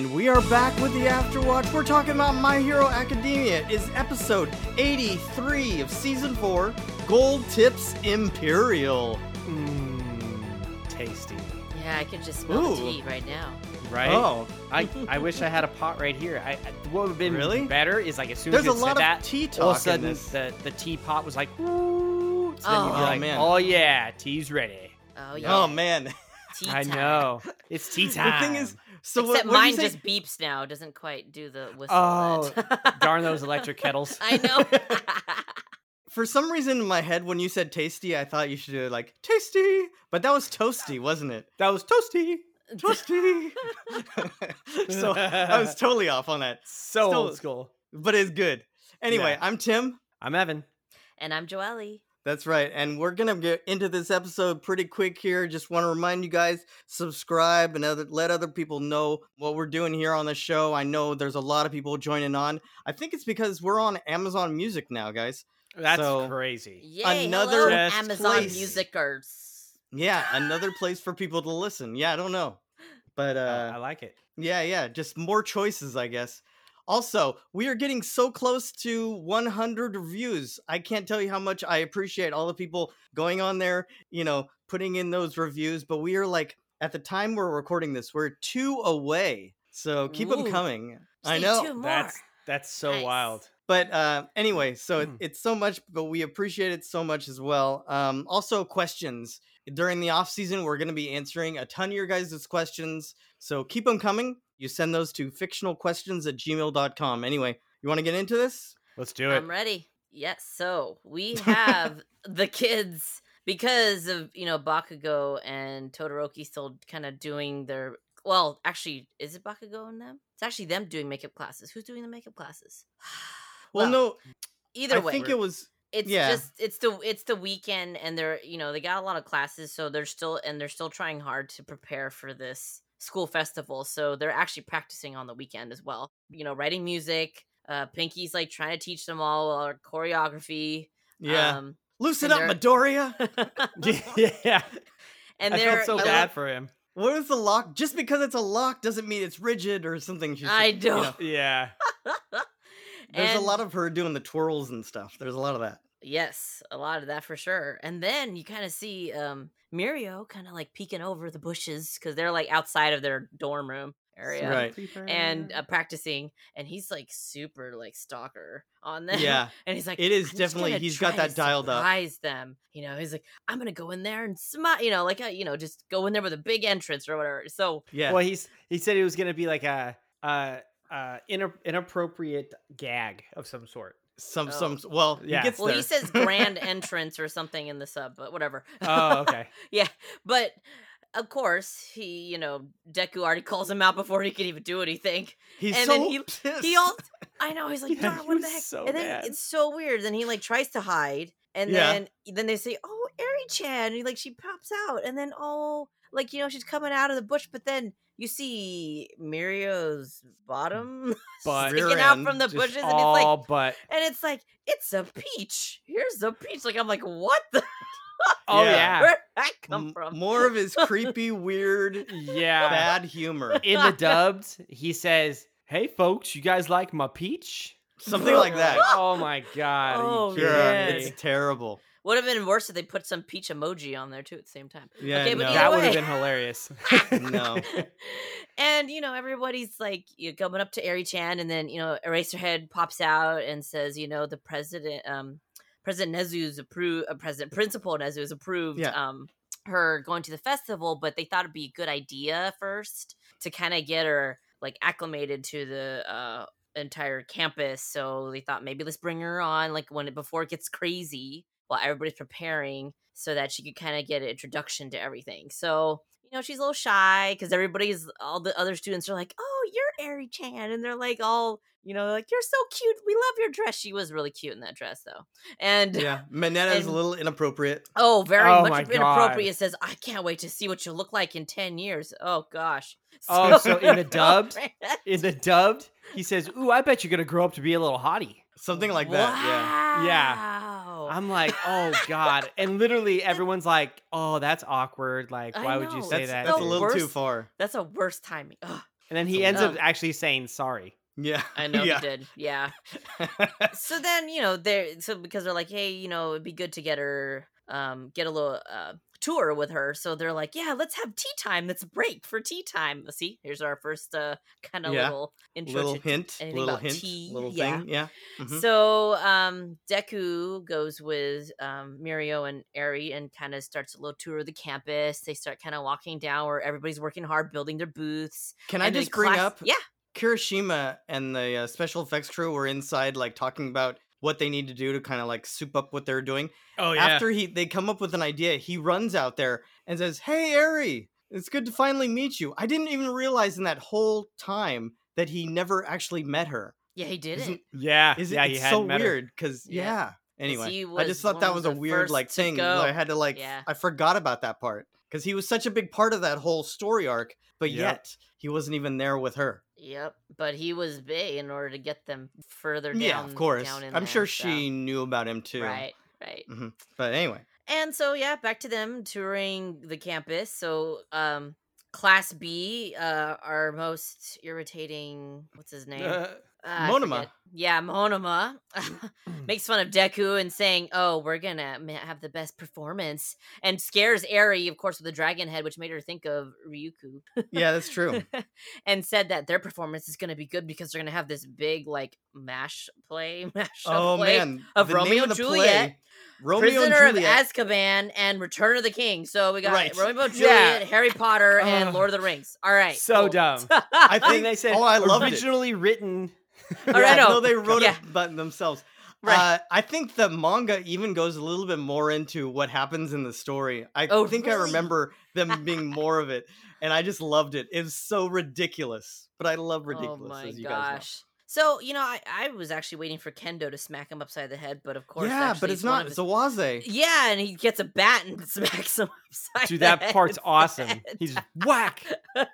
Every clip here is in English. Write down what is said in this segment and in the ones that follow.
back with the Afterwatch. We're talking about My Hero Academia. Is episode 83 of season 4, Gold Tips Imperial. Mmm, tasty. Yeah, I can just smell Ooh. the tea right now. Right? Oh, I, I wish I had a pot right here. I, I what would have been Really? better is like as soon there's as you it lot said of that, tea all of talk a in sudden this. the the teapot was like, ooh. So then you'd be Oh. like, man. oh yeah, tea's ready. Oh, oh yeah. Oh man. tea I time. know. It's tea time. the thing is, so Except what, what mine just beeps now. Doesn't quite do the whistle. Oh, darn those electric kettles. I know. For some reason in my head, when you said tasty, I thought you should do like tasty, but that was toasty, wasn't it? That was toasty. Toasty. so I was totally off on that, So Still- old school. but it's good. Anyway, Yeah. I'm Tim. I'm Evan. and I'm Joelle. That's right. And we're going to get into this episode pretty quick here. Just want to remind you guys subscribe and other, let other people know what we're doing here on the show. I know there's a lot of people joining on. I think it's because we're on Amazon Music now, guys. That's So- crazy. Yay, Another hello, Just Amazon place. Musicers. Yeah, another place for people to listen. Yeah, I don't know. But Uh, uh I like it. yeah, yeah, just more choices, I guess. Also, we are getting so close to 100 reviews. I can't tell you how much I appreciate all the people going on there, you know, putting in those reviews. But we are like, at the time we're recording this, we're two away. So keep them Ooh. coming. I know. two more. That's that's so Nice. wild. But uh, anyway, so it, Mm. it's so much, but we appreciate it so much as well. Um, also, questions during the off season, we're going to be answering a ton of your guys' questions. So keep them coming. You send those to fictionalquestions at gmail.com. Anyway, you want to get into this? Let's do it. I'm ready. Yes. So we have the kids because of you know Bakugo and Todoroki still kind of doing their. Well, actually, is it Bakugo and them? It's actually them doing makeup classes. Who's doing the makeup classes? Well, no, Either I way, I think it was. it's yeah. just it's the it's the weekend and they're you know they got a lot of classes so they're still and they're still trying hard to prepare for this school festival so they're actually practicing on the weekend as well you know writing music uh pinky's like trying to teach them all our choreography Yeah. um Loosen up, they're- Midoriya. yeah. and I they're felt so you know, bad for him. What is the lock? Just because it's a lock doesn't mean it's rigid or something. She's, I you know, know. Yeah. there's a lot of her doing the twirls and stuff. There's a lot of that. Yes, a lot of that for sure. And then you kind of see um Mirio kind of like peeking over the bushes because they're like outside of their dorm room area. Right. and uh, practicing and he's like super like stalker on them Yeah. and he's like It is "I'm definitely- he's got that dialed up." surprise them you know he's like i'm gonna go in there and smile you know like uh, you know just go in there with a big entrance or whatever so Yeah. Well, he's he said it was gonna be like a uh uh ina- inappropriate gag of some sort. Some, Oh. some, well, Yeah. he gets well there. he says grand entrance or something in the sub but whatever Oh, okay. yeah but of course he you know deku already calls him out before he can even do anything He's and so then he- pissed. he all I know. He's like, Yeah, "Darn, he what the heck? so and then mad. it's so weird. Then he like tries to hide, and Yeah. then then they say, "Oh, Eri Chan," and he, like she pops out, and then oh, like you know she's coming out of the bush, but then you see Mirio's bottom But sticking out from the bushes, and it's all like, but and it's like it's a peach. Here's a peach. Like I'm like, what the? oh Yeah. yeah. Where did that come from? more of his creepy, weird, Yeah. bad humor. In the dubbed, he says, "Hey folks, you guys like my peach?" Something like that. Oh my god. Oh, Yeah, it's terrible. Would have been worse if they put some peach emoji on there too at the same time. Yeah, Okay, but no. that would have been hilarious. No. and you know everybody's like you coming up to Eri Chan, and then you know Eraserhead pops out and says, you know, the president, um, President Nezu's approved, uh, President Principal Nezu's approved, Yeah. um, her going to the festival, but they thought it'd be a good idea first to kind of get her like acclimated to the uh entire campus. So they thought maybe let's bring her on like when it before it gets crazy while everybody's preparing so that she could kind of get an introduction to everything. So, you know, she's a little shy because everybody's all the other students are like, Oh, you're Eri Chan and they're like all you know, like, You're so cute. We love your dress. She was really cute in that dress though. And Yeah, Minetta is a little inappropriate. Oh, very Oh much my God. inappropriate. Says, I can't wait to see what you look like in 10 years. Oh, gosh. Oh, so in the dubbed? In the dubbed, he says, "Ooh, I bet you're gonna grow up to be a little hottie." Something like that. Yeah. Yeah. Wow. I'm like, "Oh God!" And literally, everyone's like, "Oh, that's awkward. Like, I why would you know. say That's that?" that's a the little too worst- far. That's a worst timing. Ugh. and then he So- ends up actually saying sorry. Yeah. I know yeah. he did. Yeah. so then you know they're so because they're like hey you know it'd be good to get her um get a little uh tour with her so they're like yeah let's have tea time that's a break for tea time see here's our first uh kind of Yeah. little intro little hint, anything little about hint, tea, little yeah. thing. Yeah. Mhm. so um deku goes with um mirio and Eri and kind of starts a little tour of the campus they start kind of walking down where everybody's working hard building their booths Can I just bring class- up yeah Kirishima and the uh, special effects crew were inside, like talking about what they need to do to kind of like soup up what they're doing. Oh yeah. After he they come up with an idea, he runs out there and says, "Hey, Eri, it's good to finally meet you. I didn't even realize in that whole time that he never actually met her. yeah he did Isn't- yeah, Is yeah, he it's had so met weird because Yeah. yeah. Anyway, I just thought that was a weird like thing. I had to like. Yeah. I forgot about that part because he was such a big part of that whole story arc, but Yep. yet he wasn't even there with her. Yep, but he was big in order to get them further down. yeah, of course. down in I'm there, sure so- she knew about him too. Right, right. But anyway, And so yeah, back to them touring the campus. So um class B, uh our most irritating what's his name? Uh, I Monoma. Forget. Yeah, Monoma mm, mm. makes fun of Deku and saying, "Oh, we're gonna have the best performance," and scares Eri, of course, with the dragon head, which made her think of Ryuku. yeah, that's true. and said that their performance is gonna be good because they're gonna have this big like mash play, mash oh play man, of the Romeo and the Juliet, play, Romeo Prisoner and Juliet. of Azkaban and Return of the King. So we got Right. Romeo and Juliet, Harry Potter, and Ugh. Lord of the Rings. All right, so cool. dumb. I I think think they said oh, I loved it. originally written. All right, Yeah, no. no, they wrote Yeah. it but themselves. Right. Uh, I think the manga even goes a little bit more into what happens in the story. I Oh, think I remember them being more of it, and I just loved it. It was so ridiculous, but I love ridiculous. Oh my as you guys gosh. So you know, I, I was actually waiting for Kendo to smack him upside the head, but of course, Yeah, but it's not. of his- It's a. Yeah, and he gets a bat and smacks him upside. Dude, the that head part's awesome. instead. He's whack. And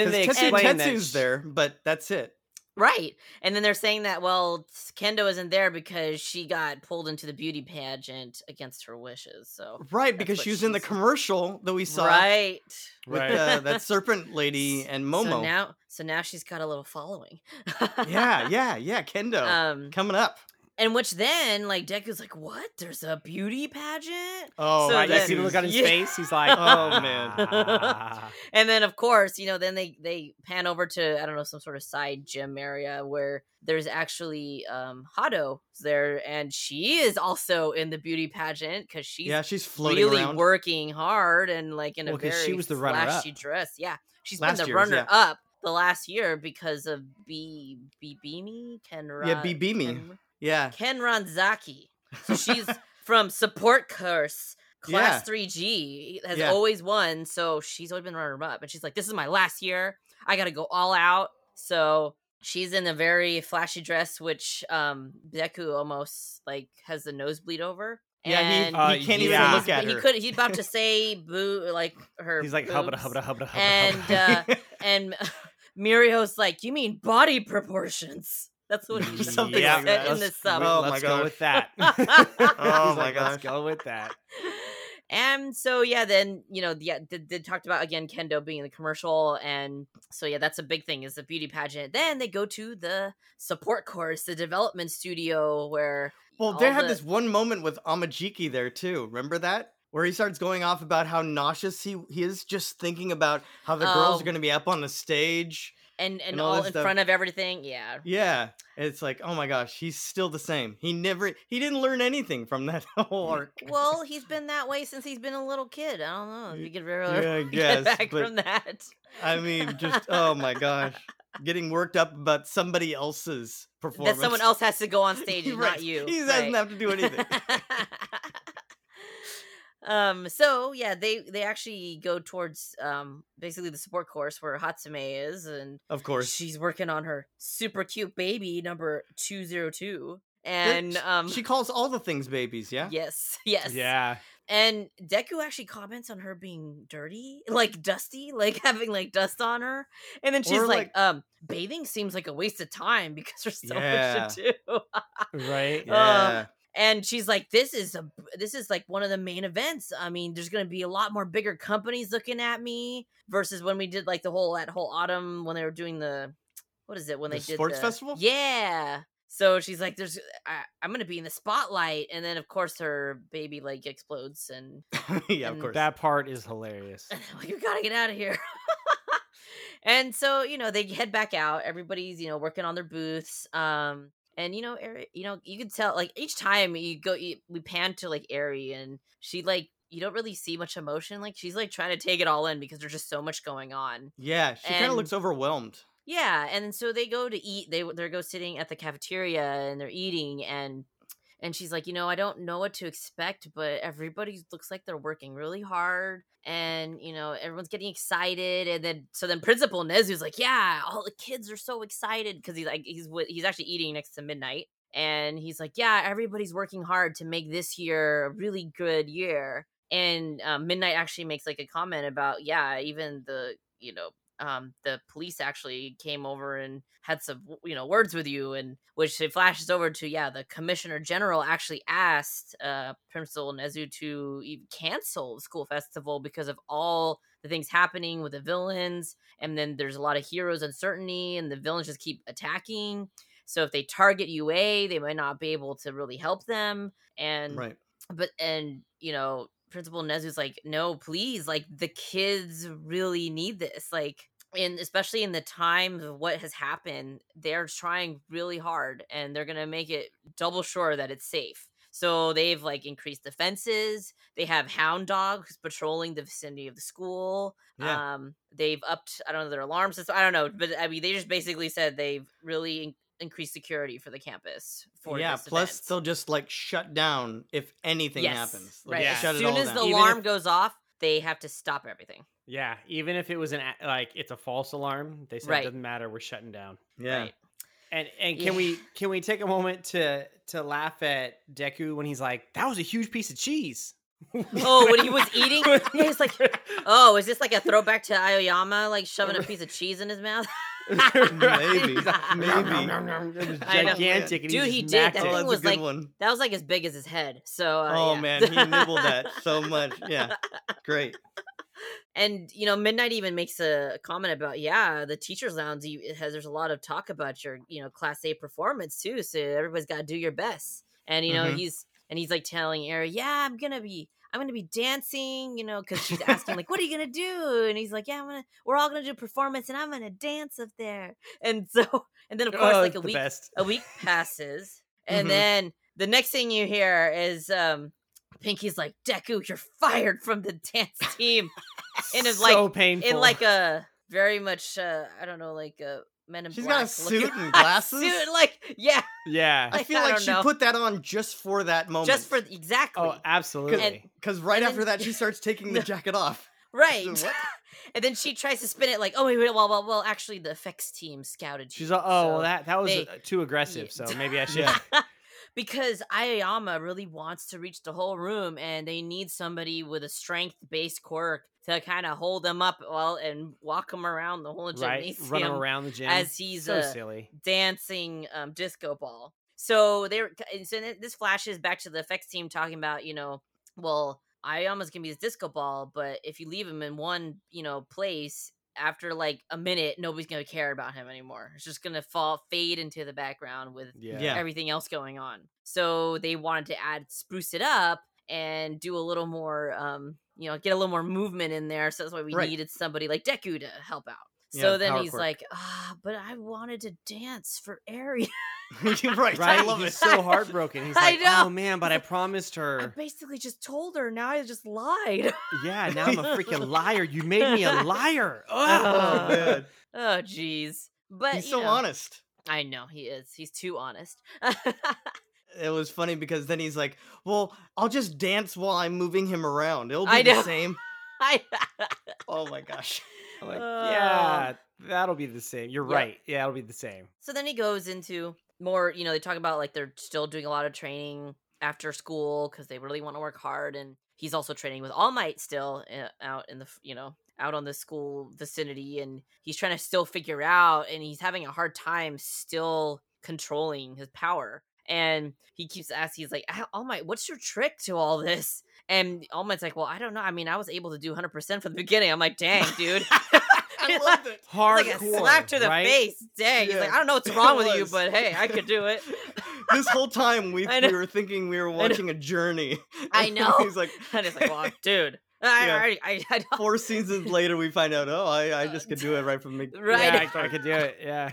then they Because Tetsu explain that. Tetsu's sh- there, but that's it. Right. And then they're saying that, well, Kendo isn't there because she got pulled into the beauty pageant against her wishes. So, Right, because she was in the commercial that we saw right. with Right. uh, that serpent lady and Momo. So now, so now she's got a little following. yeah, yeah, yeah. Kendo Um, coming up. And which then, like, Deku's like, what? There's a beauty pageant? Oh, so Right, you see the look on his Yeah. face. He's like, Oh, man. And then of course you know then they they pan over to i don't know some sort of side gym area where there's actually um hado there and she is also in the beauty pageant because she's yeah, she's floating really around. working hard and like in a very she was the runner-up. flashy dress yeah she's Last been the year's, runner yeah. up the last year because of b b beamy ken Yeah, B- Beamy. Ken, Yeah, Kenranzaki so she's from support Curse class 3g has Yeah. always won so she's always been runner up and she's like this is my last year i gotta go all out so she's in a very flashy dress which um deku almost like has the nosebleed over Yeah, he- and Uh, he can't yeah. even he's- look at he her. could he's about to say boo like her He's like, hubba boobs. hubba hubba hubba. and uh and Mirio's like you mean body proportions that's what he Something Yeah, like said that. in the Let's- sub Oh my let's go gosh. with that. Oh my like, gosh. Let's go with that. Oh and so yeah, then you know, yeah, they, they talked about again Kendo being in the commercial, and so yeah, that's a big thing is the beauty pageant. Then they go to the support course, the development studio, where Well, they all had the- this one moment with Amajiki there too. Remember that? Where he starts going off about how nauseous he, he is just thinking about how the girls Oh. are going to be up on the stage. And and, And all all, in stuff. front of everything, yeah. Yeah. It's like, oh my gosh, he's still the same. He never, he didn't learn anything from that whole arc. Well, he's been that way since he's been a little kid. I don't know if you could really Yeah, I get guess, back but- from that. I mean, just, oh my gosh. Getting worked up about somebody else's performance. That someone else has to go on stage, and Right. not you. He doesn't have to do anything. Um so yeah they they actually go towards um basically the support course where hatsume is and of course. she's working on her super cute baby number 202 and um she calls all the things babies, yeah? yes yes Yeah. and deku actually comments on her being dirty like dusty like having like dust on her and then she's like, like- um bathing seems like a waste of time because there's so Yeah. much to do Right. Uh, and she's like this is a this is like one of the main events i mean there's gonna be a lot more bigger companies looking at me versus when we did like the whole that whole autumn when they were doing the what is it when The they did sports the- festival? yeah so she's like there's I, i'm gonna be in the spotlight and then of course her baby like explodes and yeah, of course. That part is hilarious. and I'm like, you gotta get out of here. and so, you know, they head back out. Everybody's, you know, working on their booths. Um, and you know, Eri, you know, you can tell like each time you go, you, we pan to like Eri, and she like you don't really see much emotion. Like she's like trying to take it all in because there's just so much going on. yeah, she kind of looks overwhelmed. Yeah, and so they go to eat. They they go sitting at the cafeteria and they're eating and and she's like, you know, I don't know what to expect, but everybody looks like they're working really hard and you know everyone's getting excited and then so then Principal Nezu's like, yeah, all the kids are so excited because he's like he's he's actually eating next to midnight and he's like, yeah, everybody's working hard to make this year a really good year. And um, Midnight actually makes like a comment about, yeah, even the you know um the police actually came over and had some you know words with you and which it flashes over to yeah the commissioner general actually asked uh principal nezu to cancel school festival because of all the things happening with the villains and then there's a lot of heroes uncertainty and the villains just keep attacking so if they target ua they might not be able to really help them and Right. but and you know principal nezu's like no please like the kids really need this like and especially in the time of what has happened they're trying really hard and they're gonna make it double sure that it's safe so they've like increased the fences they have hound dogs patrolling the vicinity of the school Yeah. um they've upped i don't know their alarm system i don't know but i mean they just basically said they've really in- increased security for the campus for yeah, this plus event. they'll just like shut down if anything Yes, happens. Like, right. Yeah. shut as it soon all as down. the Even alarm if- goes off, they have to stop everything. Yeah, even if it was an like it's a false alarm, they said Right. it doesn't matter. We're shutting down. yeah. Right. And and can Yeah. we can we take a moment to to laugh at Deku when he's like, "That was a huge piece of cheese." Oh, when he was eating, yeah, he's like, "Oh, is this like a throwback to Aoyama, like shoving a piece of cheese in his mouth?" Maybe. He's like, Maybe. It was gigantic. and Dude, he, he did. That Oh, it. thing that's was like- one. That was like as big as his head. So, uh, Oh yeah. man, he nibbled that so much. Yeah, great. and you know, Midnight even makes a comment about, yeah, the teachers' lounge you- it has. There's a lot of talk about your, you know, Class A performance too. So everybody's got to do your best. And you know, Mhm. he's and he's like telling Eri, yeah, I'm gonna be. I'm gonna be dancing, you know, because she's asking like, "What are you gonna do?" And he's like, "Yeah, I'm gonna. We're all gonna do a performance, and I'm gonna dance up there." And so, and then of course, Oh, like a week, best. a week passes, and Mhm. then the next thing you hear is um Pinky's like, "Deku, you're fired from the dance team," in his, so like- painful. in like a very much, uh I don't know, like a Men in She's Black got a suit looking- and glasses? suit, like yeah, yeah. I feel I like she know. put that on just for that moment. just for exactly Oh, absolutely. because right and after then- that she starts taking the jacket off. right. So and then she tries to spin it like, "Oh wait, wait, well, well, well, actually, the effects team scouted you." She's like, "Oh, well, that that was they- uh, too aggressive. Yeah. So maybe I should." Because Aoyama really wants to reach the whole room and they need somebody with a strength based quirk to kind of hold them up well and walk him around the whole right, gymnasium run him around the gym as he's so uh, silly. dancing um, disco ball. So they're and so this flashes back to the effects team talking about, you know, well, I almost can be this disco ball, but if you leave him in one, you know, place after like a minute, nobody's gonna care about him anymore. It's just gonna fall fade into the background with Yeah. Yeah. everything else going on. So they wanted to add spruce it up and do a little more um, you know, get a little more movement in there. So that's why we Right. needed somebody like Deku to help out. Yeah, So then he's quirk. like, ah, but I wanted to dance for Eri. You're right. Right, I love he's it. so heartbroken. He's I like, know. "Oh man, but I promised I her." basically just told her. Now I just lied. Yeah, now I'm a freaking liar. You made me a liar. oh Ugh. man, oh, jeez. But he's so know, honest. I know he is. He's too honest. It was funny because then he's like, "Well, I'll just dance while I'm moving him around. It'll be the same." I, Oh my gosh. I'm like, Uh, yeah, that'll be the same. You're Yep. right. Yeah, it'll be the same. so then he goes into more. You know, they talk about like they're still doing a lot of training after school because they really want to work hard, and he's also training with All Might still uh, out in the you know out on the school vicinity, and he's trying to still figure out, and he's having a hard time still controlling his power. And he keeps asking, he's like, "Ah, All Might, what's your trick to all this? And All Might's like, Well, I don't know. I mean, I was able to do 100% from the beginning. I'm like, Dang, dude. I loved it. Hardcore, like a slap to the right? face. Dang. He's like, I don't know what's wrong with you, but hey, I could do it. This whole time we, we were thinking we were watching a journey. I know. He's like, And it's like, Well, dude. I, Yeah. already, I, I, four seasons later, we find out, oh, I, I just could do it right from the beginning. Right. Yeah, I, I could do it. Yeah.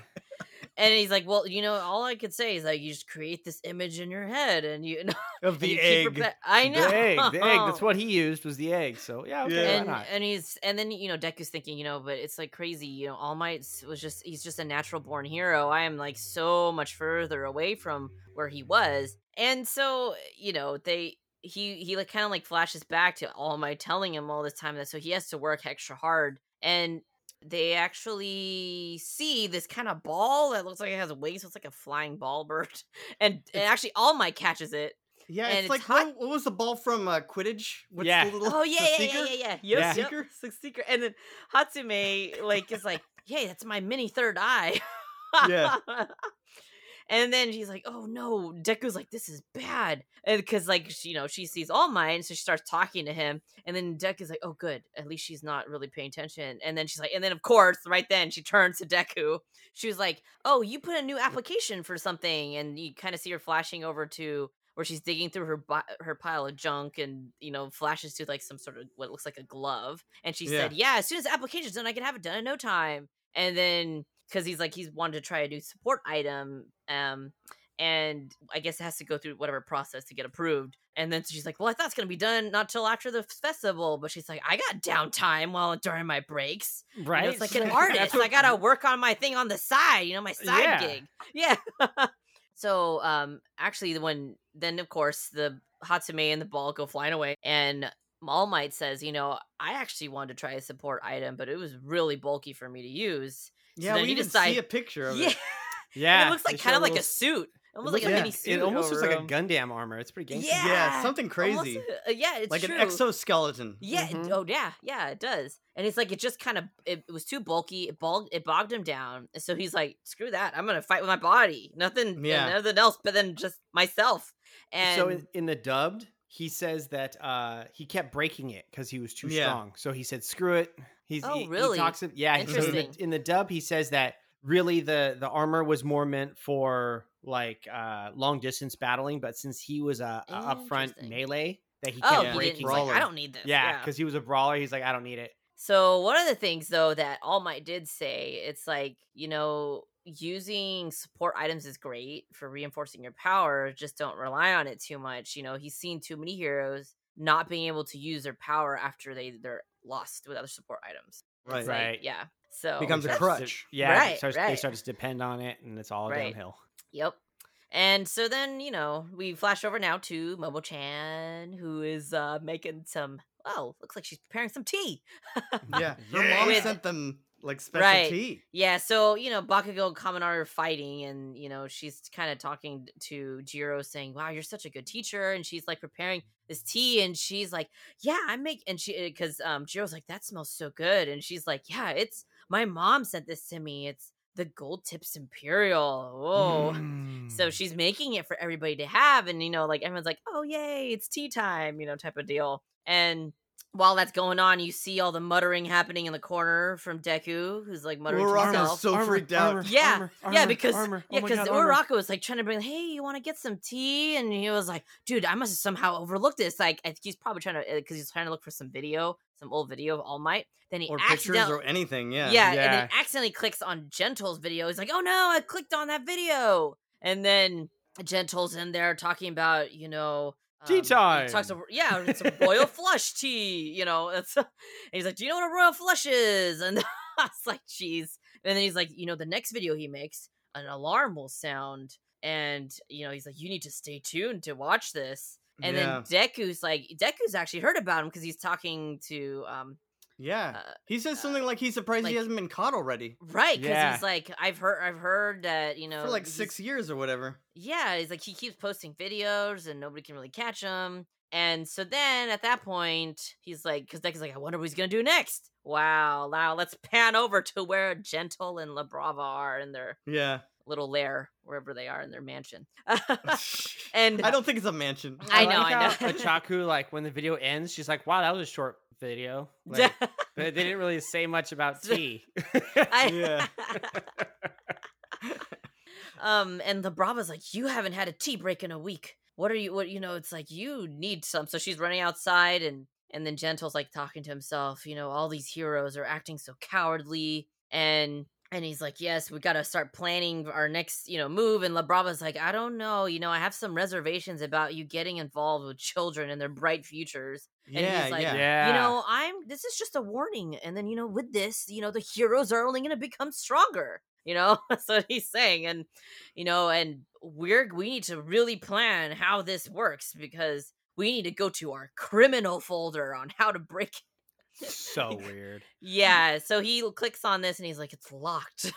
And he's like, Well, you know, all I could say is like, you just create this image in your head and you, know, of the you egg. repe- I know. The egg. The egg. That's what he used was the egg. So yeah, okay, Yeah. and and he's and then you know Deku's thinking you know but it's like crazy you know All Might was just he's just a natural born hero I am like so much further away from where he was and so you know they he he like kind of like flashes back to All Might telling him all this time that so he has to work extra hard and they actually see this kind of ball that looks like it has wings so it's like a flying ball bird and, and actually All Might catches it Yeah, and it's it's like what, what was the ball from uh, Quidditch? What's Yeah. The little, Oh yeah, the yeah, yeah, seeker? yeah, yeah, yeah. Yeah. Yep, Seeker? yep. Seeker. And then Hatsume like is like, "Hey, that's my mini third eye." Yeah. and then she's like, "Oh no!" Deku's like, "This is bad," because like she, you know she sees All Might, so she starts talking to him, and then Deku's like, "Oh, good. At least she's not really paying attention." And then she's like, and then of course, right then she turns to Deku. She was like, "Oh, you put a new application for something," and you kind of see her flashing over to where she's digging through her her pile of junk and you know flashes to like some sort of what looks like a glove and she said yeah as soon as the application's done i can have it done in no time and then because he's like he's wanted to try a new support item um and i guess it has to go through whatever process to get approved and then she's like well i thought it's going to be done not till after the festival but she's like i got downtime while during my breaks You know, right. it's like an artist. what- I gotta work on my thing on the side, you know, my side Yeah. gig. Yeah. so um actually when then of course the Hatsume and the ball go flying away and All Might says, you know, I actually wanted to try a support item, but it was really bulky for me to use. Yeah, then we you even decide- see a picture of Yeah. it. Yeah. it looks like kind of like a suit. Almost looks like a mini it suit. It almost looks like a. Gundam armor. It's pretty gangster. Yeah. Yeah, something crazy. a- uh, yeah, it's like true. an exoskeleton. Yeah. it- Mhm. Oh, yeah. Yeah, it does. And it's like it just kind of it, it was too bulky. It bogged it bogged him down. So he's like, "Screw that! I'm gonna fight with my body. Nothing. Yeah. Yeah. Nothing else. But then just myself." And so in, in the dubbed, he says that uh, he kept breaking it because he was too Yeah. strong. So he said, "Screw it." He's Oh, he, he really? talks. Yeah, he- in the, Interesting. in the dub, he says that really the the armor was more meant for like uh, long distance battling, but since he was a, a upfront melee, that he oh, kept he didn't. breaking. He's like. I don't need this. yeah, because he was a brawler. He's like, I don't need it. So one of the things though that All Might did say, it's like, you know, using support items is great for reinforcing your power, just don't rely on it too much. You know, he's seen too many heroes not being able to use their power after they they're lost with other support items. Right. like, Right. yeah. So Becomes a Starts to- crutch. yeah, Right, it starts, they start to depend on it, and it's all Right. downhill. Yep. And so then, you know, we flash over now to Momo Chan, who is uh making some oh, looks like she's preparing some tea. Yeah, her mom With- sent them like special Right. tea. Yeah, so you know, Bakugo and Kaminari are fighting, and you know, she's kind of talking to Jiro, saying, "Wow, you're such a good teacher," and she's like preparing this tea, and she's like, "Yeah, I make," and she because um Jiro's like, "That smells so good," and she's like, "Yeah, it's my mom sent this to me. It's the Gold Tips Imperial." Whoa. So Mm. she's making it for everybody to have, and you know, like everyone's like, "Oh yay, it's tea time," you know, type of deal. And while that's going on, you see all the muttering happening in the corner from Deku, who's like muttering to Uraraka's himself. so freaked out. Yeah, armor, yeah, because armor. Oh yeah, because God, armor. Uraraka was like trying to bring, hey, you want to get some tea? And he was like, dude, I must have somehow overlooked this. Like, I think he's probably trying to, uh, because he's trying to look for some video, some old video of All Might. Then he or pictures accidentally, or anything. Yeah. yeah, and Yeah. then accidentally clicks on Gentle's video. He's like, oh no, I clicked on that video. And then Gentle's in there talking about, you know, Tea he Talks time. yeah, it's a royal flush tea, you know. It's and he's like, "Do you know what a royal flush is?" And I was like, "Jeez." And then he's like, "You know, the next video he makes, an alarm will sound, and you know, he's like, you need to stay tuned to watch this." And yeah. then Deku's like, Deku's actually heard about him because he's talking to um yeah. uh, He says uh, something like he's surprised like- he hasn't been caught already right because Yeah. he's like, I've heard, I've heard that you know for like six years or whatever. yeah, he's like he keeps posting videos and nobody can really catch him. And so then at that point, he's like, because Deku's like, I wonder what he's gonna do next. Wow, now let's pan over to where Gentle and La Brava are, in they're Yeah. little lair wherever they are in their mansion. and I don't think it's a mansion. I know, like I how know. Achaku, like when the video ends, she's like, "Wow, that was a short video." Like, but they didn't really say much about tea. I, Yeah. um, and the Brava's like, "You haven't had a tea break in a week. What are you? What you know? It's like you need some." So she's running outside, and and then Gentle's like talking to himself. You know, all these heroes are acting so cowardly, and and he's like, "Yes, we got to start planning our next, you know, move." And La Brava's like, "I don't know. You know, I have some reservations about you getting involved with children and their bright futures." And he's yeah, like, yeah. yeah, you know i'm this is just a warning and then you know with this you know the heroes are only going to become stronger you know that's what he's saying and you know and we're we need to really plan how this works because we need to go to our criminal folder on how to break so weird. yeah so he clicks on this and he's like it's locked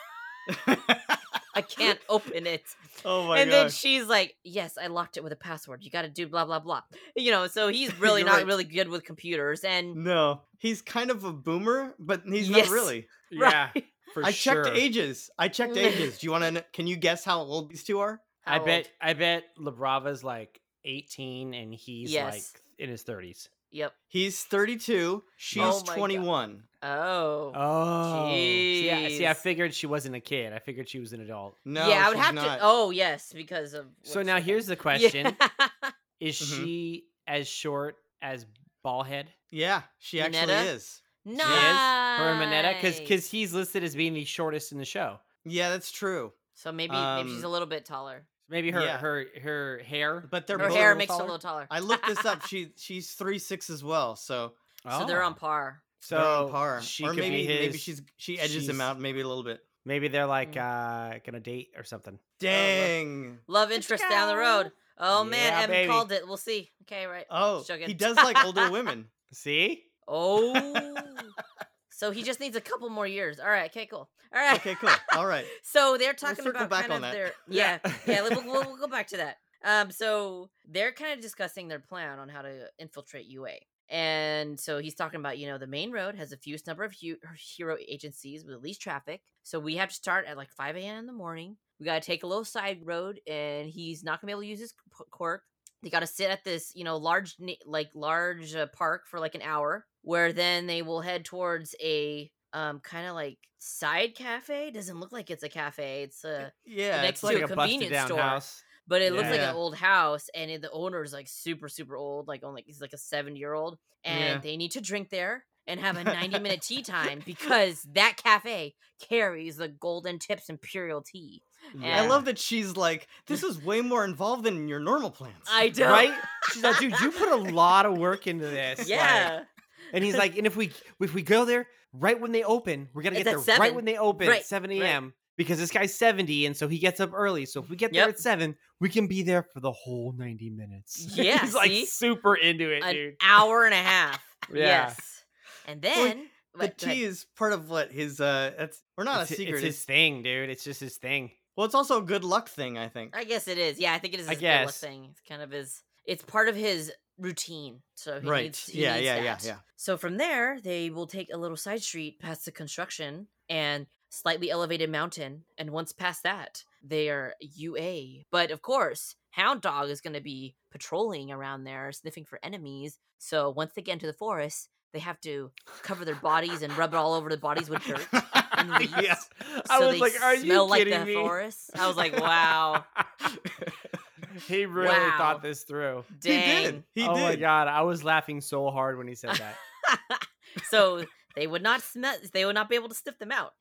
i can't open it oh my god. and then she's like yes i locked it with a password you got to do blah blah blah you know so he's really You're not right. really good with computers and no, he's kind of a boomer, but he's Yes. not really. Yeah, Right. for I sure. checked ages. I checked ages. Do you want to? Can you guess how old these two are? I How bet. old? I bet La Brava's like eighteen, and he's like in his thirties. Yep. He's 32. She's Oh my God. 21. Oh. Oh, see, I, see, I figured she wasn't a kid. I figured she was an adult. No, yeah, I would have not. to. Oh, yes, because of. So now her here's the question: Yeah. Is Mhm. she as short as Ballhead? Yeah, she actually Minetta? is. She nice. is her Minetta, because because he's listed as being the shortest in the show. Yeah, that's true. So maybe maybe she's a Um, little bit taller. Maybe her Yeah. her her hair. But they're Her both. hair little makes her a little taller. I looked this up. She she's three six as well. So so they're on Oh. par. So they're on par. she or could maybe be his. maybe she's she edges him out maybe a little bit. Maybe they're like Mm. uh gonna date or something. Dang. Love interest down the road. Oh man, Yeah, Evan baby. called it. We'll see. Okay, right. Oh, Just joking. he does like older women. See? Oh. so he just needs a couple more years. All right. Okay. Cool. All right. Okay, cool. All right. So they're talking circle about back kind on of that. their Yeah. yeah yeah. we'll, we'll, we'll go back to that. Um, so they're kind of discussing their plan on how to infiltrate UA, and so he's talking about you know the main road has a fewest number of hu- hero agencies with the least traffic, so we have to start at like five a.m. in the morning. We got to take a little side road, and he's not gonna be able to use his quirk. They got to sit at this you know large like large uh, park for like an hour, where then they will head towards a um kind of like side cafe doesn't look like it's a cafe it's a Yeah, next it's to like a busted convenience store. house. but it looks like an old house and it, the owner's like super super old like only he's like a 70 year old and Yeah. they need to drink there and have a 90 minute tea time because that cafe carries the golden tips imperial tea I love that she's like, this is way more involved than your normal plans. i don't Right? She's like, dude, you put a lot of work into this. like- yeah and he's like, and if we if we go there right when they open, we're gonna It's get there right when they open Right, at 7 right. a.m. Because this guy's 70 and so he gets up early. So if we get there Yep. at 7, we can be there for the whole 90 minutes. Yeah, he's like see? super into it, an dude. hour and a half Yeah. yes and then the what- go ahead. tea is part of what his uh that's or not it's, a secret. It's his It's, thing, dude. It's just his thing. Well, it's also a good luck thing, I think. I guess it is. Yeah, I think it is. I good luck guess. thing. It's kind of his. It's part of his routine. So he right. needs. He yeah, needs yeah, yeah, yeah. So from there, they will take a little side street past the construction and slightly elevated mountain, and once past that, they are UA. But of course, Hound Dog is going to be patrolling around there, sniffing for enemies. So once they get into the forest, they have to cover their bodies and rub it all over the bodies with dirt. and leaves. yeah. I so was they like, are you smell like kidding the me? forest. I was like, wow, he really Wow. thought this through. he did. He oh did. my god, I was laughing so hard when he said that. so they would not smell they would not be able to sniff them out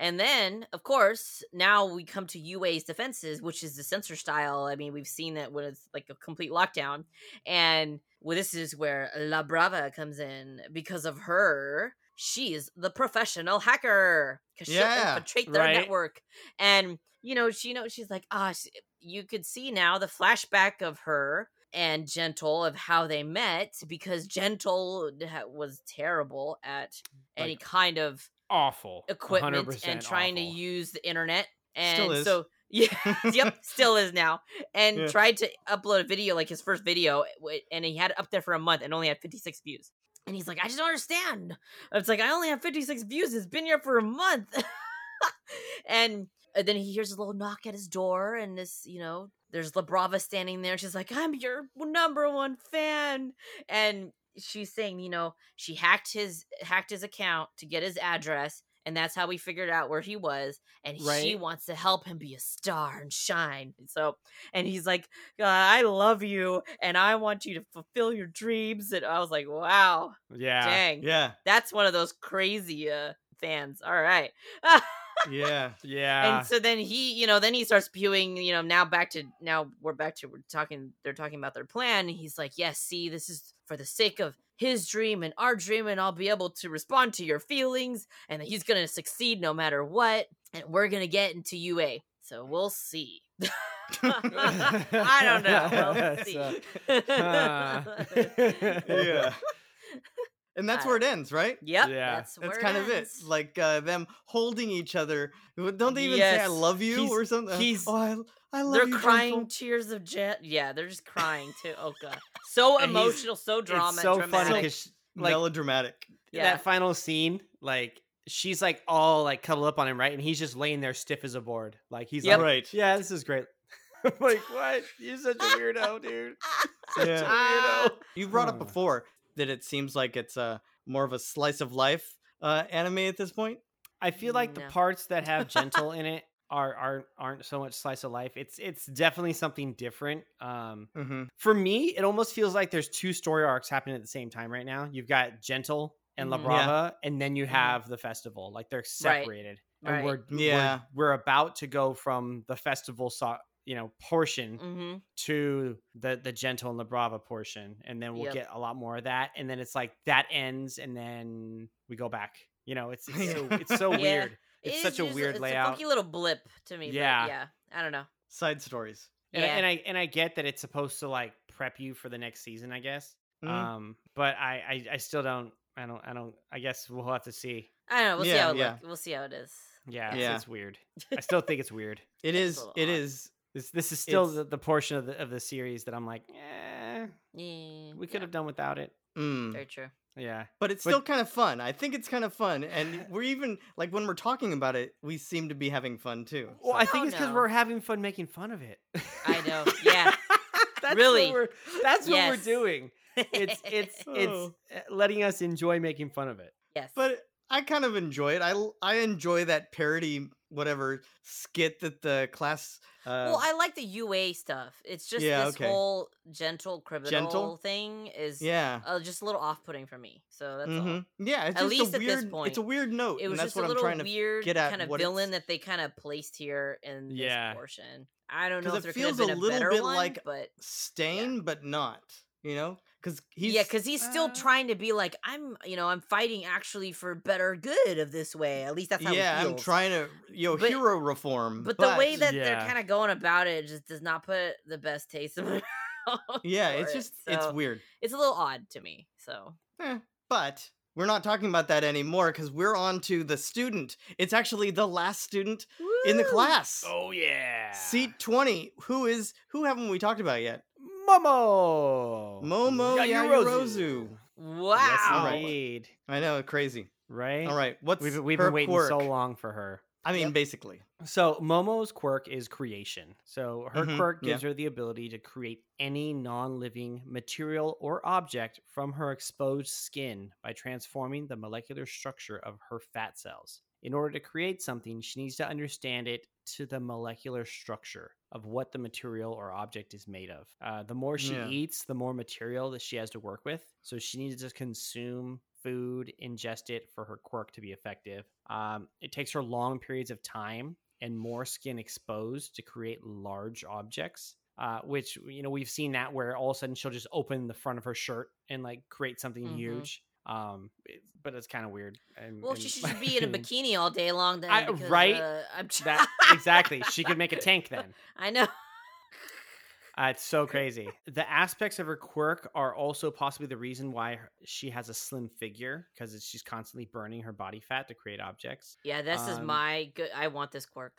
and then of course now we come to ua's defenses which is the sensor style i mean we've seen that when it's like a complete lockdown and well this is where la brava comes in because of her she's the professional hacker because she'll Yeah, infiltrate their right. network and you know she knows she's like ah sh you could see now the flashback of her and Gentle of how they met because Gentle was terrible at any kind of Awful. equipment and trying to use the internet. And Still is. so, yeah, yep, still is now. And Yeah. tried to upload a video, like his first video, and he had it up there for a month and only had 56 views. And he's like, I just don't understand. It's like, I only have 56 views. It's been here for a month. and then he hears a little knock at his door, and this, you know, there's La Brava standing there. She's like, "I'm your number one fan," and she's saying, you know, she hacked his hacked his account to get his address, and that's how we figured out where he was. And she wants to help him be a star and shine. So, and he's like, "Uh, "I love you, and I want you to fulfill your dreams." And I was like, "Wow, Yeah. dang, Yeah, that's one of those crazy uh fans." All right. yeah. Yeah. and so then he you know then he starts spewing you know now back to now we're back to we're talking they're talking about their plan and he's like yes see this is for the sake of his dream and our dream and i'll be able to respond to your feelings and that he's gonna succeed no matter what and we're gonna get into ua so we'll see i don't know we'll see uh, yeah. And that's where it ends, right? yep Yeah. that's, That's where kind of it. ends. Like uh, them holding each other. Don't they even say "I love you" He's- or something? he's- oh, I, I love they're you. crying Gentle." tears of jet yeah they're just crying too oh god so emotional so drama it's so funny dramatic. because like Melodramatic. yeah that final scene, like she's like all like cuddled up on him, right? And he's just laying there stiff as a board. Like he's Yep. like, Right. yeah, this is great. I'm like, what? You're such a weirdo, dude. Such Yeah. a weirdo. You brought up before that it seems like it's a more of a slice of life uh, anime at this point. I feel like the parts that have gentle in it are aren't aren't so much slice of life. It's it's definitely something different. Um, Mm-hmm. for me, it almost feels like there's two story arcs happening at the same time right now. You've got gentle and La Mhm. Yeah. Brava, and then you Mhm. have the festival. Like they're separated, and Right. we're Yeah. we're, we're about to go from the festival so, you know portion mm-hmm. to the the gentle and La Brava portion, and then we'll Yep. get a lot more of that, and then it's like that ends, and then we go back. You know, it's it's so it's so Yeah. weird. It's It such a weird it's a layout. funky little blip to me. Yeah. Yeah, yeah. I don't know. Side stories. And, I, and I and I get that it's supposed to like prep you for the next season, I guess. Mhm. Um, but I, I I still don't. I don't. I don't. I guess we'll have to see. I don't know. We'll see how it yeah. look. We'll see how it is. Yeah, it's, Yeah. it's weird. I still think it's weird. It It's is. a It odd. is. This this is still the, the portion of the of the series that I'm like, eh, Yeah, we could yeah, have done without it. Mm. Very true. Yeah. But it's But- still kind of fun. I think it's kind of fun, and we're even like when we're talking about it, we seem to be having fun too. Well, I think Oh, it's because no. we're having fun making fun of it. I know, yeah. that's Really. What we're, that's what we're doing. It's it's it's Oh. uh, letting us enjoy making fun of it. yes. but I kind of enjoy it. I I enjoy that parody whatever skit that the class. Uh, well, I like the UA stuff. It's just Yeah, this okay. whole gentle criminal Gentle? thing is yeah. uh, just a little off-putting for me. So that's all. mhm. Yeah, it's At just least a at this weird. It's a weird note, It and was that's just what a I'm little trying to weird get at kind of what villain that they kind of placed here in this Yeah. portion. I don't know if it there could have feels been a little better bit one, like but Stain, but not. You know, because he's yeah, because he's still uh, trying to be like, I'm, you know, I'm fighting actually for better good of this way. At least that's how yeah, it I'm trying to you know But- hero reform. But, the way that they're kind of going about it just does not put the best taste in my mouth. yeah, for it's it. just it's weird. It's a little odd to me. So Eh, but we're not talking about that anymore because we're on to the student. It's actually the last student in the class. Oh yeah. Seat 20. Who is who haven't we talked about yet? Momo. Momo Yaoyorozu. Wow. Yes, Alright. indeed. I know, crazy. Right. All right, what's We've we've her been waiting quirk? so long for her. I mean, Yep. basically. So Momo's quirk is creation. So her Mhm, quirk yeah. gives her the ability to create any non-living material or object from her exposed skin by transforming the molecular structure of her fat cells. In order to create something, she needs to understand it to the molecular structure of what the material or object is made of. Uh, the more she Yeah. eats, the more material that she has to work with. So she needs to consume food, ingest it for her quirk to be effective. Um, it takes her long periods of time and more skin exposed to create large objects. Uh, which you know we've seen that where all of a sudden she'll just open the front of her shirt and like create something Mhm. huge. Um, it- but it's kind of weird. And, Well, and she should be in a bikini all day long then. I- because, right? uh, I'm That exactly. She could make a tank then. I know. Uh, it's so crazy. The aspects of her quirk are also possibly the reason why she has a slim figure because she's constantly burning her body fat to create objects. Yeah, this is Um, my good. I want this quirk.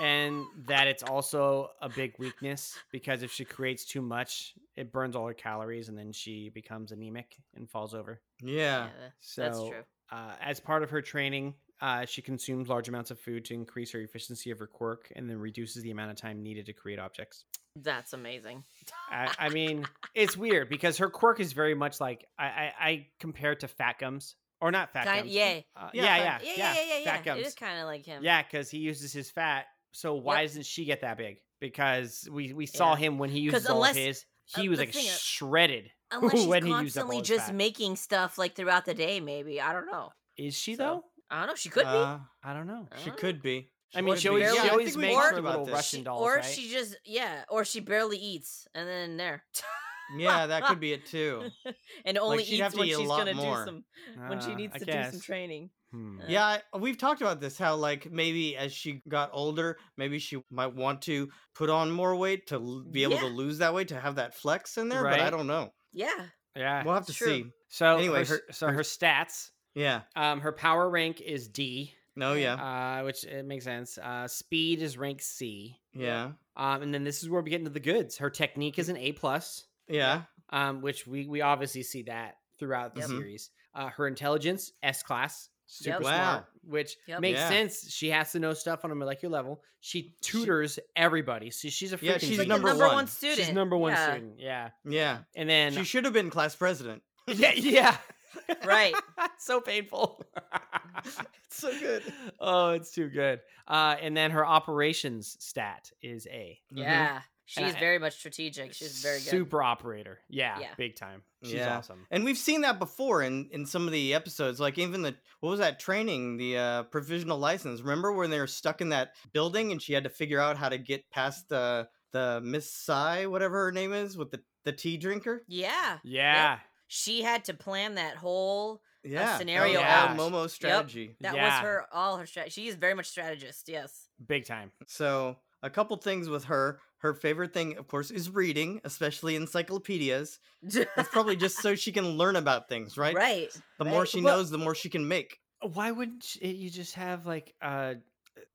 And that it's also a big weakness because if she creates too much, it burns all her calories, and then she becomes anemic and falls over. Yeah. tha- So, that's true. Uh, as part of her training, uh, she consumes large amounts of food to increase her efficiency of her quirk, and then reduces the amount of time needed to create objects. That's amazing. I, I mean, it's weird because her quirk is very much like I, I, I compare it to Fat Gums, or not Fat Kind, Gums. yeah. Uh, Yeah, yeah, yeah, Yeah, yeah, yeah, yeah. Fat Gums. is kind of like him. Yeah, because he uses his fat. So why Yep. doesn't she get that big? Because we we saw Yeah. him when he used all unless- of his. uh, He was like is- shredded. Unless she's when he used up all constantly just fat. making stuff like throughout the day, maybe. I don't know. Is she So, though? I don't know. She could be. Uh, I don't know. She could be. I mean, she always, she always makes her little this. Russian She- dolls, or right? she just yeah, or she barely eats and then there. Yeah, that could be it too. and only she'd eats have to when eat a she's lot gonna more. do some when she Uh, needs I to do some training. Hmm. Uh, Yeah, I- we've talked about this. How like maybe as she got older, maybe she might want to put on more weight to l- be able to lose that weight to have that flex in there. But I don't know. Yeah. Yeah. We'll have to True. see. So Anyway, her, her- so her- her stats. Yeah. Um, her power rank is D. No. Yeah. Uh, which it makes sense. Uh, speed is rank C. Yeah. Um, and then this is where we get into the goods. Her technique is an A plus. Yeah. Um, which we we obviously see that throughout the Yep. series. Uh, her intelligence S class. Super Yep. smart, Wow. which Yep. makes Yeah. sense. She has to know stuff on a molecular level. She tutors everybody, so she's a freaking Yeah, she's She's like number number one. one student. She's number one yeah. student. Yeah, Yeah. and then She should have been class president. yeah, yeah, Right. so painful. It's so good. Oh, it's too good. Uh, and then her operations stat is A. Mhm. Yeah. And She's I- very much strategic. She's very good. Super operator. Yeah, Yeah. big time. She's Yeah. awesome. And we've seen that before in in some of the episodes. Like even the what was that training? The uh, provisional license. Remember when they were stuck in that building and she had to figure out how to get past the the Miss Sai, whatever her name is, with the the tea drinker. Yeah. Yeah. She had to plan that whole Yeah, scenario that was all out. Momo's strategy. that Yeah. was her all her strategy. She is very much strategist, yes. Big time. So a couple things with her. Her favorite thing, of course, is reading, especially encyclopedias. That's probably just so she can learn about things, right? right. The more she Well- knows, the more she can make. Why wouldn't you just have like uh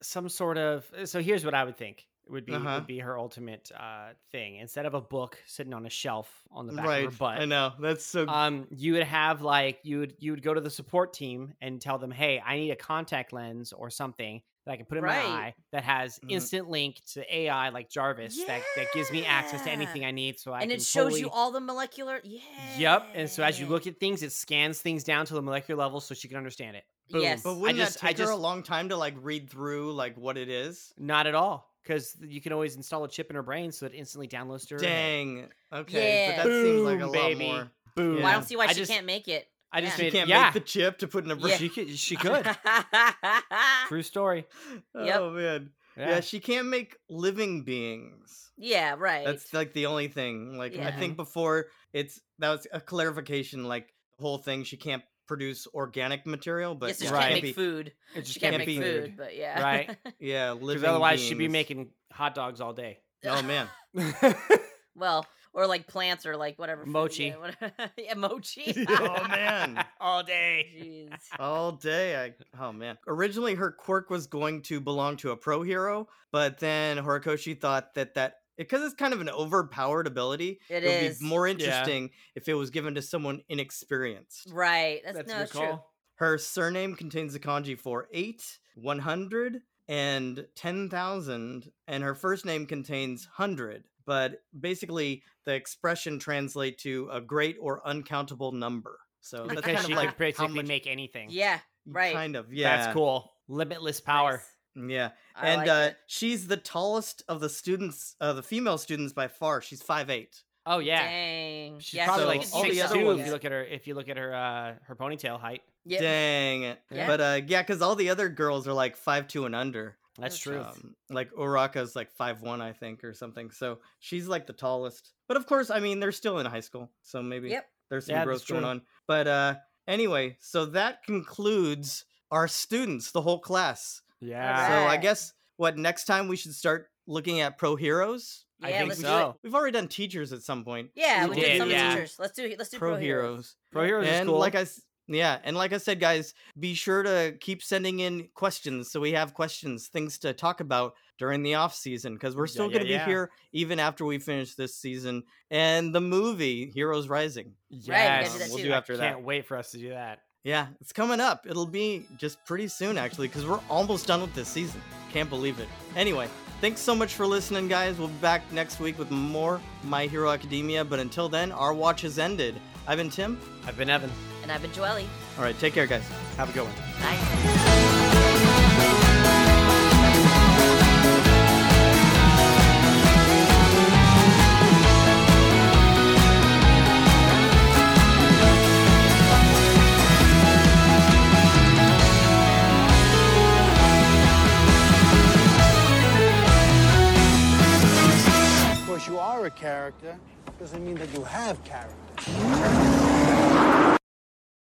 some sort of so here's what I would think would be Uh-huh. would be her ultimate uh thing instead of a book sitting on a shelf on the back Right. of her butt I know. That's so um you would have like you would you would go to the support team and tell them hey i need a contact lens or something that i can put in Right. my eye that has Mhm. instant link to ai like jarvis that, that gives me access to anything i need so i and can it shows totally... you all the molecular yeah. yep and so as you look at things it scans things down to the molecular level so she can understand it Boom. Yes. But wouldn't just- that I take her a long time to like read through like what it is? not at all because you can always install a chip in her brain so it instantly downloads to her. Dang. Okay, Yeah. but that seems like a Boom, lot baby. more. boom Well, I don't see why I she just- can't make it. I just Yeah. She can't yeah make the chip to put in her brain. Yeah. she could she could true story Yep. Oh man. Yeah. yeah, she can't make living beings. yeah, right. That's like the only thing. Like I think before it's that was a clarification. Like the whole thing, she can't produce organic material, but yes, yeah, she Right. can't can't make food. it just She can't, can't make be food, but yeah. Right. Yeah, because living. otherwise she'd be making hot dogs all day Oh man. well, or like plants or like whatever. food, Mochi. Yeah, whatever. yeah mochi. Oh, man. all day Jeez. all day. I oh man. Originally, her quirk was going to belong to a pro hero, but then Horikoshi thought that that because it's kind of an overpowered ability, It would is. be more interesting if it was given to someone inexperienced. Right. That's, that's no, that's true. call Her surname contains the kanji for eight, one hundred, and ten thousand, and her first name contains hundred. But basically, the expression translate to a great or uncountable number. So that's because kind she of like could basically much, make anything Yeah. Right. Kind of, yeah. that's cool limitless power Nice. Yeah, I and like uh, she's the tallest of the students, uh, the female students by far. She's five eight. oh yeah Dang. she's yeah, probably so like could all six other two if you look at her if you look at her uh her ponytail height Yep. Dang. Yeah. But uh, yeah, because all the other girls are like five two and under. That's That's true Um, like Uraraka's like five one, I think, or something. So she's like the tallest. But of course, I mean, they're still in high school, so maybe Yep. there's some Yeah, growth going on. But uh, anyway, so that concludes our students, the whole class. yeah So I guess what next time we should start looking at pro heroes. I Yeah, think let's we do it. so. We've already done teachers at some point. Yeah, We we did did, some yeah. teachers. Let's do let's do Pro, pro, heroes. pro heroes is and cool like I s- Yeah, and like I said, guys, be sure to keep sending in questions so we have questions, things to talk about during the off season because we're still yeah, going to be yeah. here even after we finish this season and the movie Heroes Rising. Right, we gotta Yes, do that we'll do after that. Can't wait for us to do that. Yeah, it's coming up. It'll be just pretty soon, actually, because we're almost done with this season. Can't believe it. Anyway, thanks so much for listening, guys. We'll be back next week with more My Hero Academia. But until then, our watch has ended. I've been Tim. I've been Evan. And I've been Joelle. All right, take care, guys. Have a good one. Bye. Of course, you are a character. Doesn't mean that you have character.